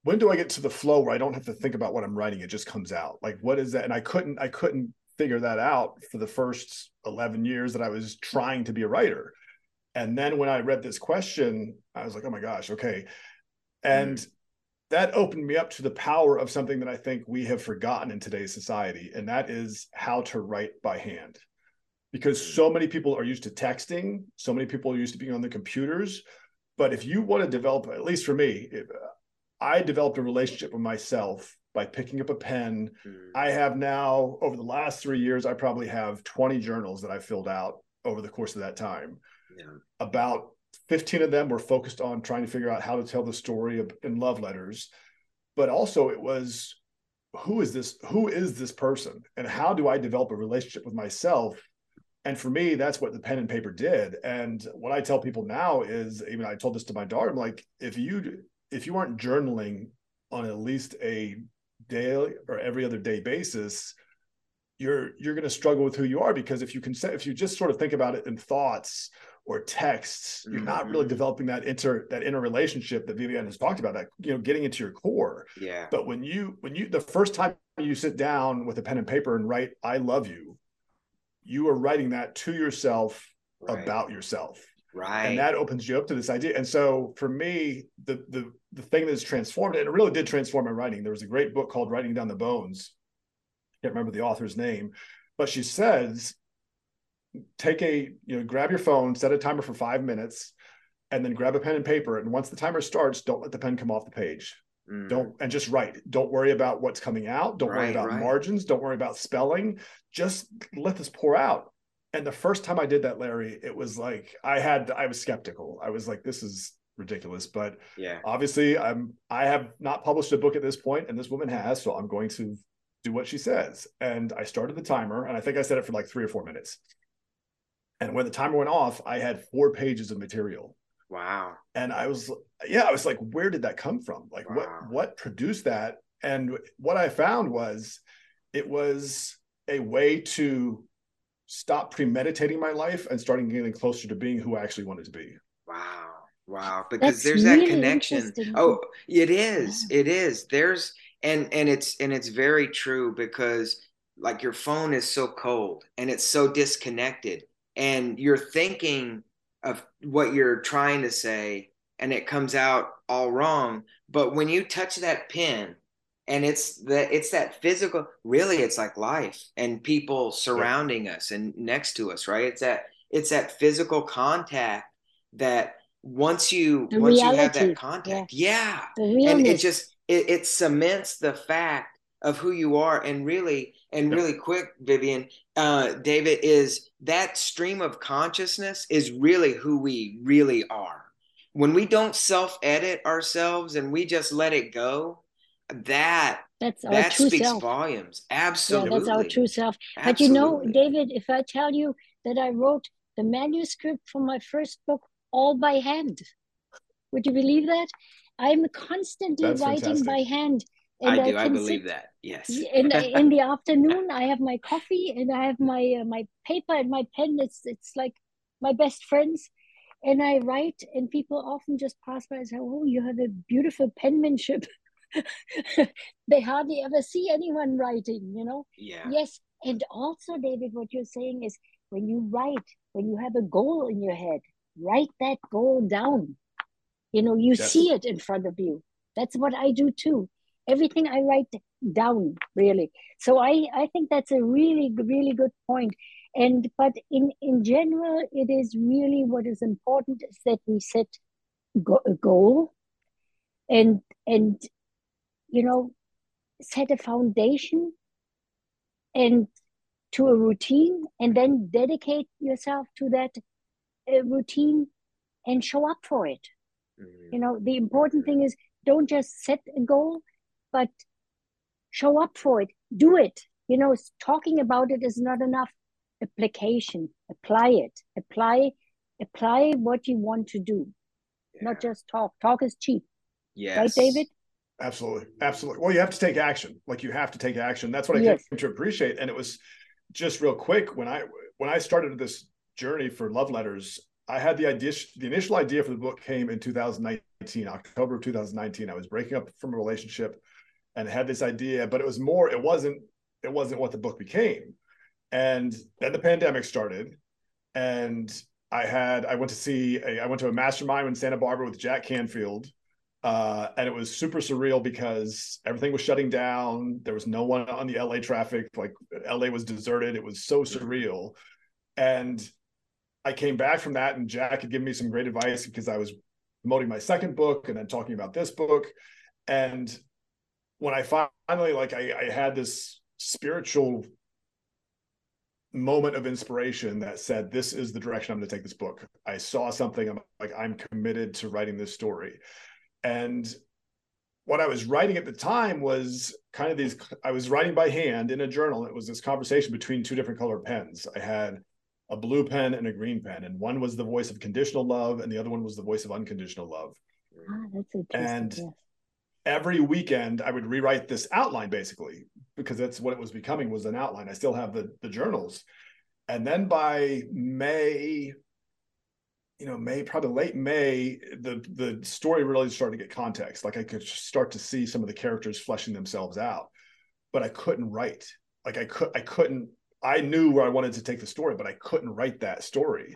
when do I get to the flow where I don't have to think about what I'm writing? It just comes out. Like what is that? And I couldn't I couldn't figure that out for the first 11 years that I was trying to be a writer. And then when I read this question, I was like, oh my gosh, okay. And mm. that opened me up to the power of something that I think we have forgotten in today's society, and that is how to write by hand. Because mm. so many people are used to texting, so many people are used to being on the computers. But if you want to develop, at least for me, if, uh, I developed a relationship with myself by picking up a pen. Mm. I have now, over the last three years, I probably have 20 journals that I filled out over the course of that time. Yeah. About 15 of them were focused on trying to figure out how to tell the story of, in love letters. But also it was who is this who is this person and how do I develop a relationship with myself? And for me, that's what the pen and paper did. And what I tell people now is, even I told this to my daughter, I'm like, if you if you aren't journaling on at least a daily or every other day basis, you're you're going to struggle with who you are because if you can if you just sort of think about it in thoughts or texts, you're mm-hmm. not really mm-hmm. developing that inter that inner relationship that Vivianne has talked about. That you know, getting into your core. Yeah. But when you when you the first time you sit down with a pen and paper and write "I love you," you are writing that to yourself right. about yourself. Right. And that opens you up to this idea. And so for me, the the the thing that's transformed it, it really did transform my writing. There was a great book called Writing Down the Bones. I Can't remember the author's name, but she says, take a, you know, grab your phone, set a timer for five minutes, and then grab a pen and paper. And once the timer starts, don't let the pen come off the page. Mm. Don't and just write. Don't worry about what's coming out. Don't right, worry about right. margins. Don't worry about spelling. Just let this pour out. And the first time I did that, Larry, it was like I had I was skeptical. I was like, this is ridiculous. But yeah, obviously I'm I have not published a book at this point, and this woman has, so I'm going to do what she says. And I started the timer, and I think I said it for like three or four minutes. And when the timer went off, I had four pages of material. Wow. And I was yeah, I was like, where did that come from? Like wow. what what produced that? And what I found was it was a way to stop premeditating my life and starting getting closer to being who I actually wanted to be. Wow. Wow, because That's there's really that connection. Oh, it is. Yeah. It is. There's and and it's and it's very true because like your phone is so cold and it's so disconnected and you're thinking of what you're trying to say and it comes out all wrong, but when you touch that pen and it's that it's that physical really it's like life and people surrounding yeah. us and next to us, right? It's that it's that physical contact that once you the once reality. you have that contact yeah, yeah. and it just it, it cements the fact of who you are and really and really quick Vivianne uh, david is that stream of consciousness is really who we really are when we don't self-edit ourselves and we just let it go that that's our that true speaks self. volumes absolutely Yeah, that's our true self. Absolutely. But you know, David, if I tell you that I wrote the manuscript for my first book all by hand, would you believe that? I'm constantly That's writing fantastic. by hand. i do i can believe sit that yes in in the afternoon. I have my coffee and I have my uh, my paper and my pen. It's it's like my best friends, and I write. And people often just pass by and say, "Oh, you have a beautiful penmanship." they hardly ever see anyone writing, you know. yeah Yes, and also, David, what you're saying is when you write, when you have a goal in your head, write that goal down. You know, you Yes. see it in front of you. That's what I do too. Everything I write down, really. So I, I think that's a really, really good point. And but in in general, it is really what is important is that we set go, a goal, and and you know, set a foundation and to a routine and then dedicate yourself to that uh, routine and show up for it. Mhm. you know the important thing is don't just set a goal but show up for it. Do it. You know talking about it is not enough. Application. Apply it. Apply apply what you want to do. Not just talk. Talk is cheap. Yes. Right david Absolutely. Absolutely. Well, you have to take action. Like you have to take action. That's what I Yes. came to appreciate. And it was just real quick when I when I started this journey for love letters, I had the idea the initial idea for the book came in 2019, October of 2019. I was breaking up from a relationship and had this idea, but it was more, it wasn't, it wasn't what the book became. And then the pandemic started and I had I went to see a, I went to a mastermind in Santa Barbara with Jack Canfield uh, and it was super surreal because everything was shutting down. There was no one on the LA traffic. Like LA was deserted. It was so surreal. And I came back from that, and Jack had given me some great advice because I was promoting my second book and then talking about this book. And when I finally like I, I had this spiritual moment of inspiration that said, "This is the direction I'm going to take this book." I saw something. I'm like, I'm committed to writing this story and what I was writing at the time was kind of these, I was writing by hand in a journal. It was this conversation between two different color pens. I had a blue pen and a green pen, and one was the voice of conditional love, and the other one was the voice of unconditional love. ah, that's interesting And yes. Every weekend, I would rewrite this outline basically, because that's what it was becoming was an outline. I still have the, the journals. And then by May, you know, May, probably late May, the the story really started to get context. Like I could start to see some of the characters fleshing themselves out, but I couldn't write. Like I could, I couldn't. I knew where I wanted to take the story, but I couldn't write that story.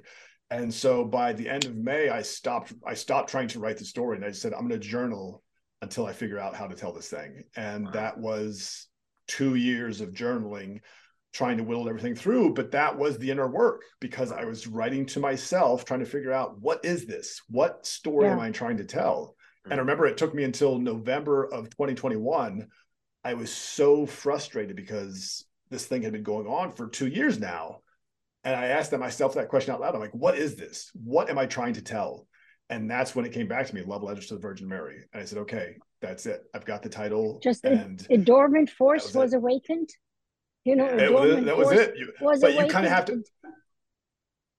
And so by the end of May, I stopped. I stopped trying to write the story, and I just said, I'm going to journal until I figure out how to tell this thing. And Wow. that was two years of journaling trying to whittle everything through but that was the inner work because i was writing to myself trying to figure out what is this? What story am i trying to tell? And I Mhm. remember it took me until november of 2021 i was so frustrated because this thing had been going on for two years now. And i asked myself that question out loud. I'm like what is this? What am i trying to tell? And that's when it came back to me love letters to the virgin mary. And i said okay that's it. I've got the title just a, and a dormant force was was, awakened you know a it? Was, dormant that was it? You- was but you kind of have to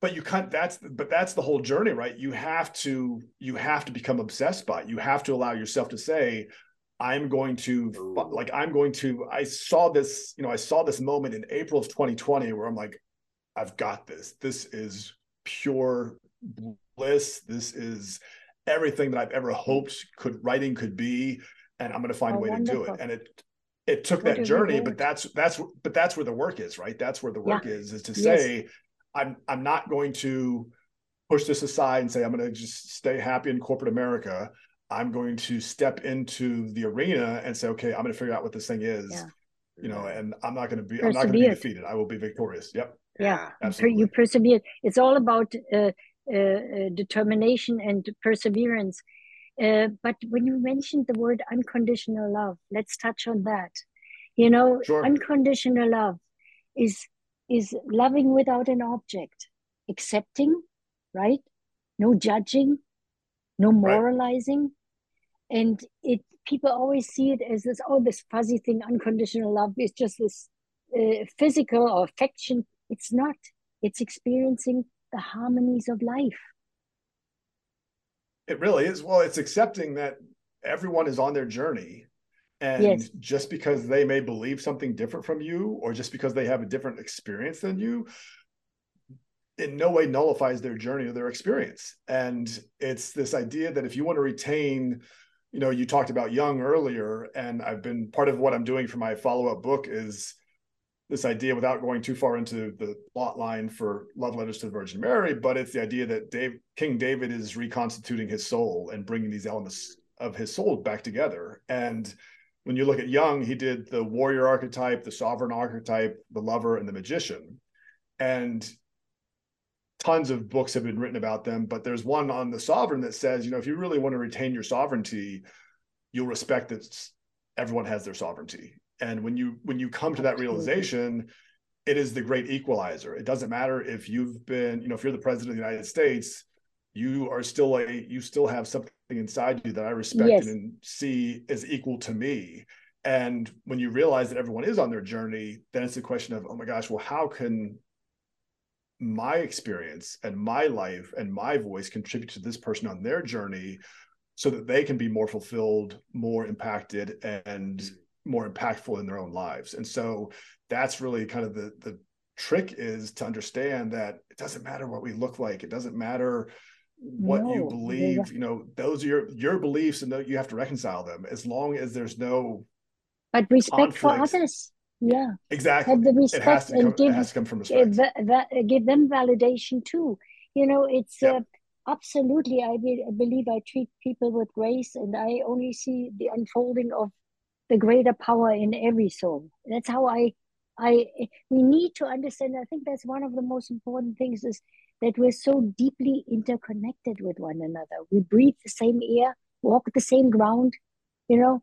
but you can't that's but that's the whole journey right? You have to you have to become obsessed by it. You have to allow yourself to say i'm going to like i'm going to i saw this you know i saw this moment in april of 2020 where i'm like i've got this. This is pure bliss. This is everything that i've ever hoped could writing could be and i'm going to find Oh, a way to do it. and it it took What that journey but that's that's but that's where the work is right? That's where the Yeah. work is is to Yes. say i'm i'm not going to push this aside and say i'm going to just stay happy in corporate america. I'm going to step into the arena and say okay i'm going to figure out what this thing is Yeah. you know and i'm not going to be i'm not going to be defeated. I will be victorious. Yep. Yeah, Yeah, you absolutely. you persevere. It's all about uh, uh, uh, determination and perseverance uh, but when you mentioned the word unconditional love let's touch on that You know, sure. unconditional love is is loving without an object, accepting, right? No judging, no moralizing. Right. And it people always see it as this, oh, this fuzzy thing, unconditional love is just this uh, physical or affection. It's not. It's experiencing the harmonies of life. It really is. Well, it's accepting that everyone is on their journey. And yes. just because they may believe something different from you, or just because they have a different experience than you, in no way nullifies their journey or their experience. And it's this idea that if you want to retain, you know, you talked about Jung earlier, and I've been part of what I'm doing for my follow up book is this idea without going too far into the plot line for love letters to the virgin mary but it's the idea that Dave, king david is reconstituting his soul and bringing these elements of his soul back together and when you look at Jung he did the warrior archetype the sovereign archetype the lover and the magician and tons of books have been written about them, but there's one on the sovereign that says, you know, if you really want to retain your sovereignty, you'll respect that everyone has their sovereignty. And when you when you come to that realization, it is the great equalizer. It doesn't matter if you've been, you know, if you're the president of the United States, you are still a you still have something inside you that I respect yes. and see as equal to me. And when you realize that everyone is on their journey, then it's a question of, oh my gosh, well, how can my experience and my life and my voice contribute to this person on their journey so that they can be more fulfilled, more impacted, and. More impactful in their own lives. And so that's really kind of the the trick is to understand that it doesn't matter what we look like. It doesn't matter what no, you believe. Yeah. You know, those are your your beliefs, and you have to reconcile them. As long as there's no but respect conflict, for others yeah exactly have the respect and come, give, has to come from respect. Give, give them validation too you know it's yep. uh, absolutely I, be, I believe i treat people with grace and i only see the unfolding of the greater power in every soul. That's how i i we need to understand. I think that's one of the most important things is that we're so deeply interconnected with one another. We breathe the same air walk the same ground you know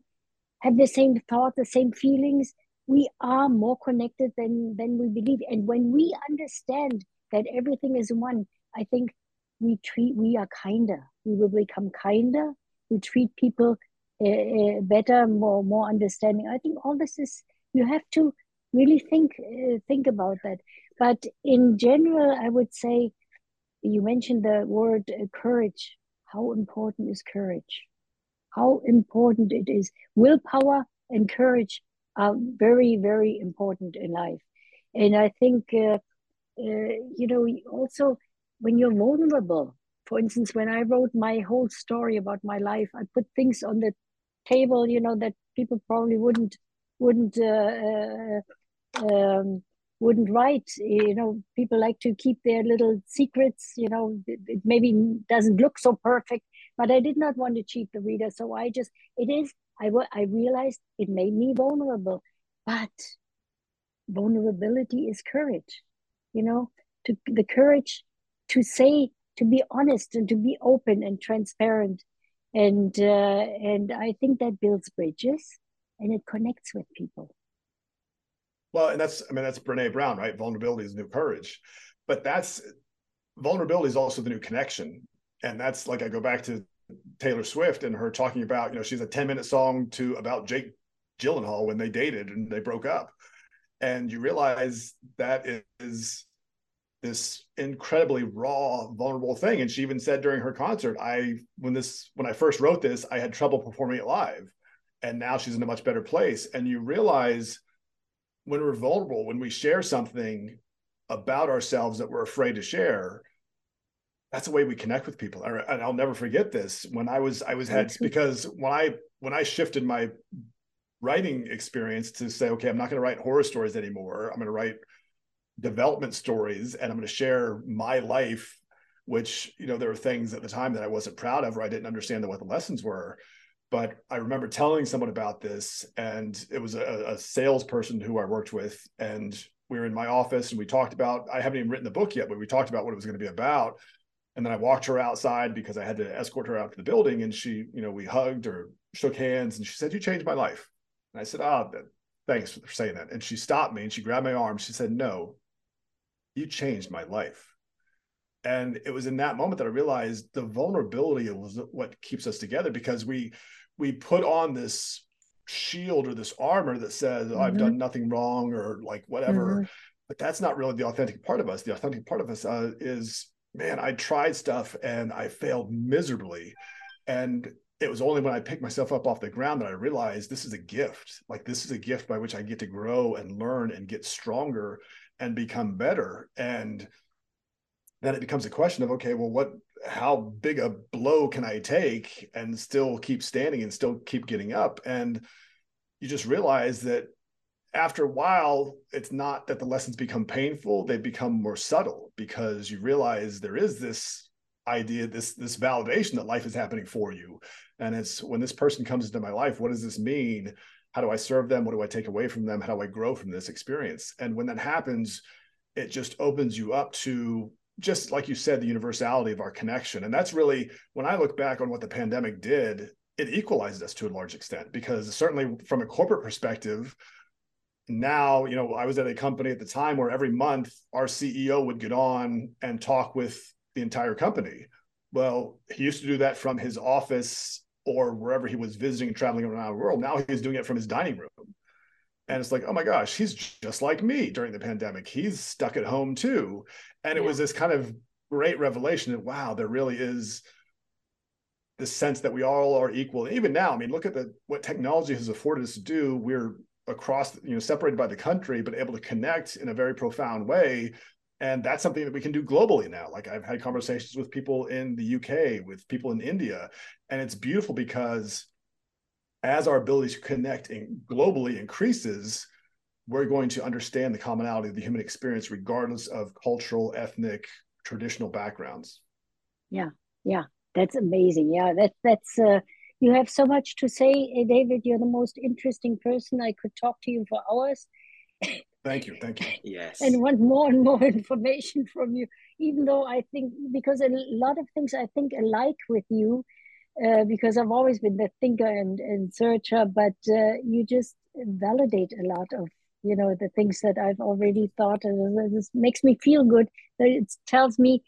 have the same thought the same feelings. We are more connected than than we believe. And when we understand that everything is one i think we treat we are kinder. We will become kinder. We treat people better more more understanding. I think all this is you have to really think uh, think about that. But in general i would say you mentioned the word uh, courage. How important is courage? How important it is. Willpower and courage are very, very important in life. And I think, uh, uh, you know, also when you're vulnerable, for instance, when I wrote my whole story about my life, I put things on the table, you know, that people probably wouldn't wouldn't uh, uh um, wouldn't write. You know, people like to keep their little secrets. You know, it, maybe doesn't look so perfect, but I did not want to cheat the reader, so I just it is I, I realized it made me vulnerable, but vulnerability is courage, you know, to the courage to say, to be honest and to be open and transparent. And, uh, and I think that builds bridges and it connects with people. Well, and that's, I mean, that's Brene Brown, right? Vulnerability is new courage. But that's vulnerability is also the new connection. And that's like I go back to Taylor Swift and her talking about, you know, she's a 10 minute song to about Jake Gyllenhaal when they dated and they broke up. And you realize that is this incredibly raw, vulnerable thing. And she even said during her concert, I, when this, when I first wrote this, I had trouble performing it live. And now she's in a much better place. And you realize when we're vulnerable, when we share something about ourselves that we're afraid to share, that's the way we connect with people. And I'll never forget this. When I was, I was had because when I when I shifted my writing experience to say, okay, I'm not going to write horror stories anymore. I'm going to write development stories, and I'm going to share my life. Which you know, there were things at the time that I wasn't proud of, or I didn't understand what the lessons were. But I remember telling someone about this, and it was a, a salesperson who I worked with, and we were in my office, and we talked about. I haven't even written the book yet, but we talked about what it was going to be about and then I walked her outside because I had to escort her out to the building. And she, you know, we hugged or shook hands and she said, You changed my life. And I said, Ah, oh, thanks for saying that. And she stopped me and she grabbed my arm. She said, no, you changed my life. And it was in that moment that I realized the vulnerability was what keeps us together because we we put on this shield or this armor that says oh, mm-hmm. I've done nothing wrong or like whatever. Mm-hmm. But that's not really the authentic part of us. The authentic part of us uh, is, man, I tried stuff and I failed miserably. And it was only when I picked myself up off the ground that I realized this is a gift. Like this is a gift by which I get to grow and learn and get stronger and become better. And then it becomes a question of okay, well, what how big a blow can I take and still keep standing and still keep getting up? And you just realize that after a while, it's not that the lessons become painful, they become more subtle because you realize there is this idea, this this validation that life is happening for you. And it's when this person comes into my life, what does this mean? How do I serve them? What do I take away from them? How do I grow from this experience? And when that happens, it just opens you up to just like you said, the universality of our connection. And that's really when I look back on what the pandemic did, it equalized us to a large extent because certainly from a corporate perspective, now, you know, I was at a company at the time where every month our CEO would get on and talk with the entire company. Well, he used to do that from his office or wherever he was visiting and traveling around the world. Now he's doing it from his dining room. And it's like, oh my gosh, he's just like me during the pandemic. He's stuck at home too. And it yeah. was this kind of great revelation that, wow, there really is the sense that we all are equal. And even now, I mean, look at the what technology has afforded us to do. We're across, you know, separated by the country, but able to connect in a very profound way. And that's something that we can do globally now. Like I've had conversations with people in the UK, with people in India, and it's beautiful because as our ability to connect in, globally increases, we're going to understand the commonality of the human experience, regardless of cultural, ethnic, traditional backgrounds. Yeah, yeah, that's amazing. Yeah, that that's uh, you have so much to say, eh, David. You're the most interesting person. I could talk to you for hours. Thank you, thank you. Yes. And want more and more information from you, even though I think because a lot of things I think alike with you, uh, because I've always been the thinker and, and searcher, but uh, you just validate a lot of you know the things that I've already thought, and this makes me feel good. That it tells me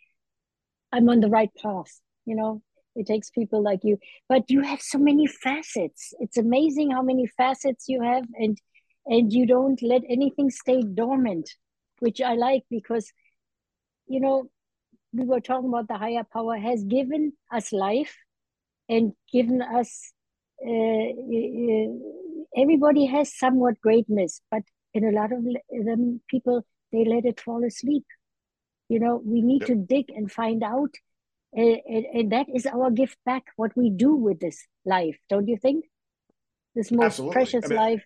I'm on the right path. You know, it takes people like you, but you have so many facets. It's amazing how many facets you have, and and you don't let anything stay dormant, which I like because you know we were talking about the higher power has given us life and given us uh, uh, everybody has somewhat greatness but in a lot of them people they let it fall asleep you know we need yep. to dig and find out and, and, and, that is our gift back what we do with this life don't you think this most Absolutely. precious I mean, life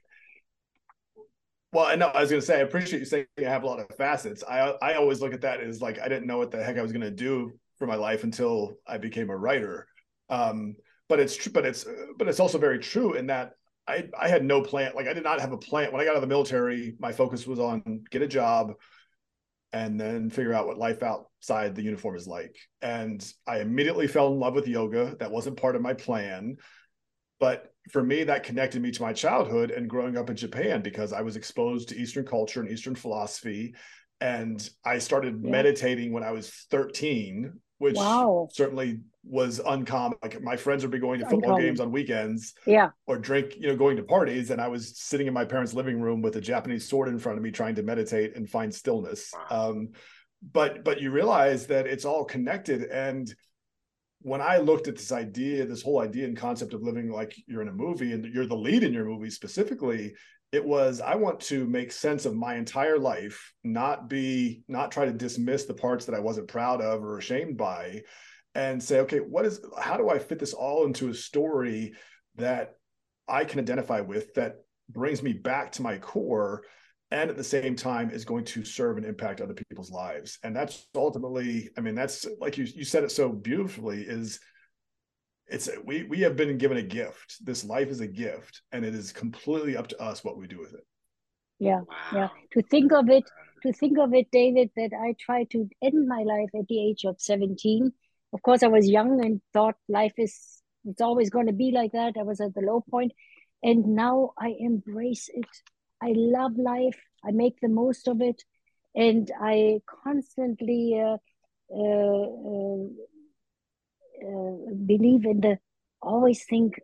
well, I know I was going to say I appreciate you saying I have a lot of facets. I I always look at that as like I didn't know what the heck I was going to do for my life until I became a writer. Um, but it's but it's but it's also very true in that I I had no plan. Like I did not have a plan when I got out of the military. My focus was on get a job, and then figure out what life outside the uniform is like. And I immediately fell in love with yoga. That wasn't part of my plan, but for me, that connected me to my childhood and growing up in Japan because I was exposed to Eastern culture and Eastern philosophy. And I started yeah. meditating when I was 13, which wow. certainly was uncommon. Like my friends would be going to football uncommon. games on weekends, yeah, or drink, you know, going to parties, and I was sitting in my parents' living room with a Japanese sword in front of me, trying to meditate and find stillness. Wow. Um, but but you realize that it's all connected, and when I looked at this idea, this whole idea and concept of living like you're in a movie and you're the lead in your movie specifically, it was I want to make sense of my entire life, not be not try to dismiss the parts that I wasn't proud of or ashamed by and say, okay, what is how do I fit this all into a story that I can identify with that brings me back to my core and at the same time is going to serve and impact other people's lives. And that's ultimately, I mean, that's like you you said it so beautifully is it's we we have been given a gift. This life is a gift and it is completely up to us what we do with it. Yeah. Wow. Yeah. To think of it, to think of it, David, that I tried to end my life at the age of 17 of course, I was young and thought life is it's always going to be like that. I was at the low point, and now I embrace it. I love life. I make the most of it, and I constantly uh, uh, uh, uh believe in the. Always think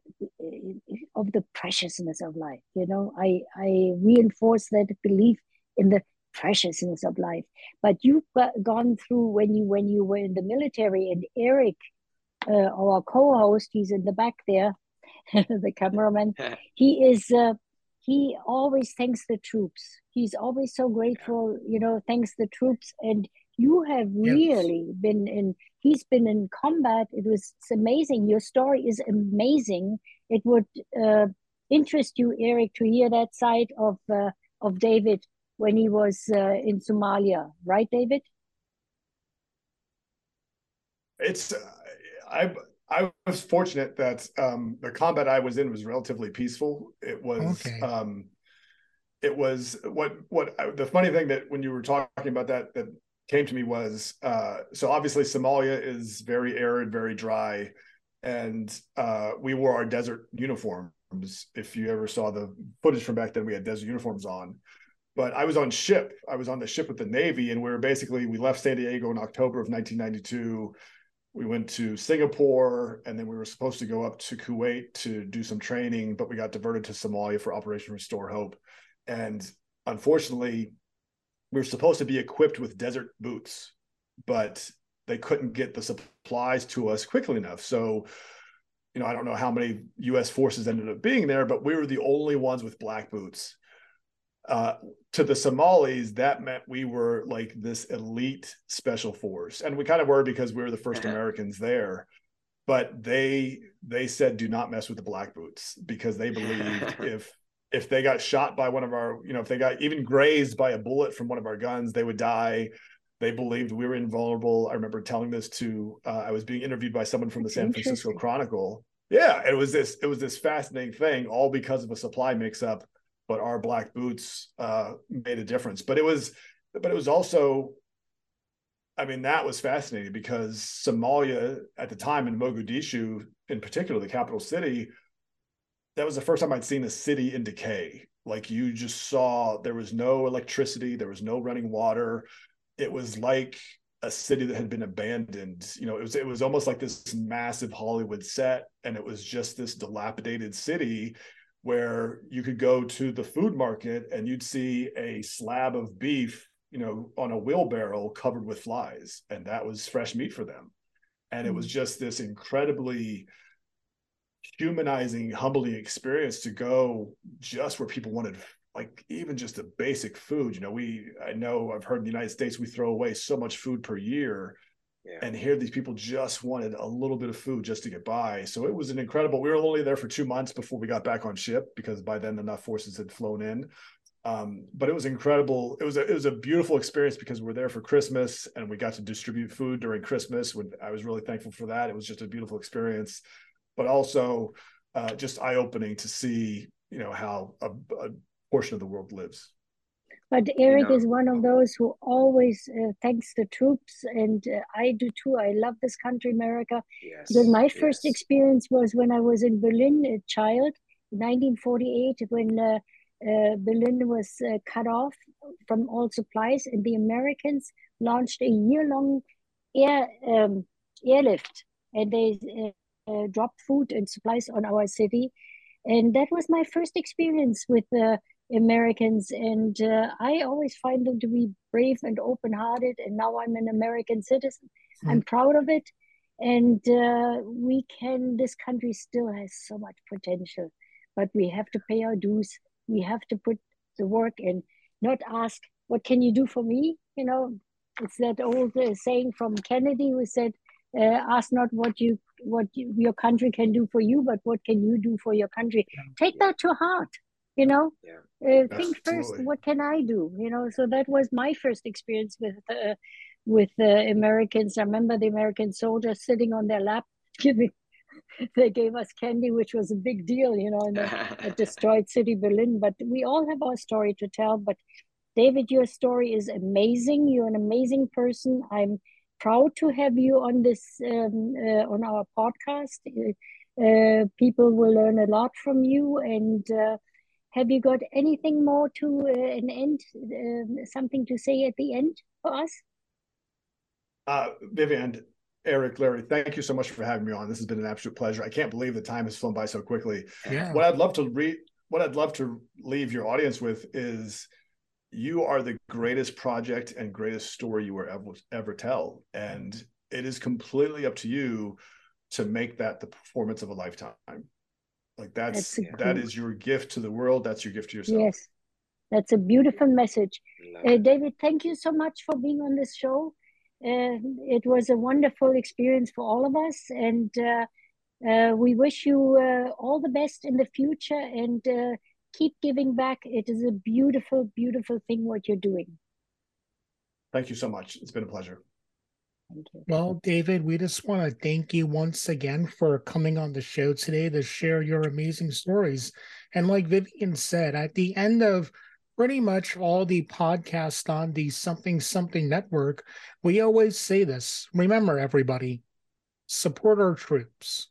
of the preciousness of life. You know, I I reinforce that belief in the preciousness of life. But you've gone through when you when you were in the military, and Eric, uh, our co-host, he's in the back there, the cameraman. he is. He always thanks the troops. He's always so grateful, you know, thanks the troops. And you have really yes. been in. He's been in combat. It was amazing. Your story is amazing. It would uh, interest you, Eric, to hear that side of uh, of David when he was uh, in Somalia, right, David? It's uh, I I was fortunate that um, the combat I was in was relatively peaceful. It was okay. um, it was what what the funny thing that when you were talking about that that came to me was uh, so obviously Somalia is very arid, very dry, and uh, we wore our desert uniforms. If you ever saw the footage from back then, we had desert uniforms on but I was on ship. I was on the ship with the Navy, and we were basically we left San Diego in October of 1992. We went to Singapore, and then we were supposed to go up to Kuwait to do some training, but we got diverted to Somalia for Operation Restore Hope. And unfortunately, we were supposed to be equipped with desert boots, but they couldn't get the supplies to us quickly enough. So, you know, I don't know how many U.S. forces ended up being there, but we were the only ones with black boots uh, to the Somalis, that meant we were like this elite special force, and we kind of were because we were the 1st uh-huh. Americans there. But they they said do not mess with the black boots because they believed if if they got shot by one of our you know if they got even grazed by a bullet from one of our guns they would die they believed we were invulnerable i remember telling this to uh, i was being interviewed by someone from the san francisco chronicle yeah it was this it was this fascinating thing all because of a supply mix up but our black boots uh, made a difference. But it was, but it was also, I mean, that was fascinating because Somalia at the time in Mogadishu, in particular, the capital city, that was the first time I'd seen a city in decay. Like you just saw, there was no electricity, there was no running water. It was like a city that had been abandoned. You know, it was it was almost like this massive Hollywood set, and it was just this dilapidated city where you could go to the food market and you'd see a slab of beef, you know, on a wheelbarrow covered with flies, and that was fresh meat for them. And mm-hmm. it was mm. just this incredibly humanizing, humbling experience to go just where people wanted like even just a basic food you know we i know i've heard in the united states we throw away so much food per year And here, these people just wanted a little bit of food just to get by. So it was an incredible. We were only there for two months before we got back on ship because by then enough forces had flown in. Um, but it was incredible. It was a it was a beautiful experience because we are there for Christmas and we got to distribute food during Christmas. When I was really thankful for that. It was just a beautiful experience, but also uh, just eye opening to see you know how a, a portion of the world lives. But Eric is one of those who always uh, thanks the troops, and uh, I do too. I love this country, America. Yes, because my yes. first experience was when I was in Berlin, a child, 1948, when uh, uh, Berlin was uh, cut off from all supplies, and the Americans launched a year-long air um, airlift, and they uh, dropped food and supplies on our city, and that was my first experience with the Americans, and uh, I always find them to be brave and open-hearted. And now I'm an American citizen. Mm. I'm proud of it, and uh, we can. This country still has so much potential, but we have to pay our dues. We have to put the work in, not ask, "What can you do for me?" You know, it's that old uh, saying from Kennedy who said, uh, "Ask not what you what you, your country can do for you, but what can you do for your country." Take that to heart you know yeah. uh, think first what can i do? You know so that was my first experience with uh, with the uh, americans. I remember the american soldiers sitting on their lap giving they gave us candy which was a big deal you know in the destroyed city berlin. But we all have our story to tell. But david your story is amazing. You're an amazing person. I'm proud to have you on this um, uh, on our podcast. Uh, people will learn a lot from you. And uh, have you got anything more to uh, an end, uh, something to say at the end for us? Uh, Vivianne, Eric, Larry, thank you so much for having me on. This has been an absolute pleasure. I can't believe the time has flown by so quickly. Yeah. What I'd love to read, what I'd love to leave your audience with is you are the greatest project and greatest story you will ever ever tell. And it is completely up to you to make that the performance of a lifetime. Like that's, that's that is your gift to the world. That's your gift to yourself. Yes. That's a beautiful message. Uh, David, thank you so much for being on this show. Uh, it was a wonderful experience for all of us, and uh, uh we wish you uh, all the best in the future and uh, keep giving back. It is a beautiful, beautiful thing what you're doing. Thank you so much. It's been a pleasure. Well, David, we just want to thank you once again for coming on the show today to share your amazing stories. And like Vivianne said, at the end of pretty much all the podcasts on the Something Something Network, we always say this. Remember, everybody, support our troops.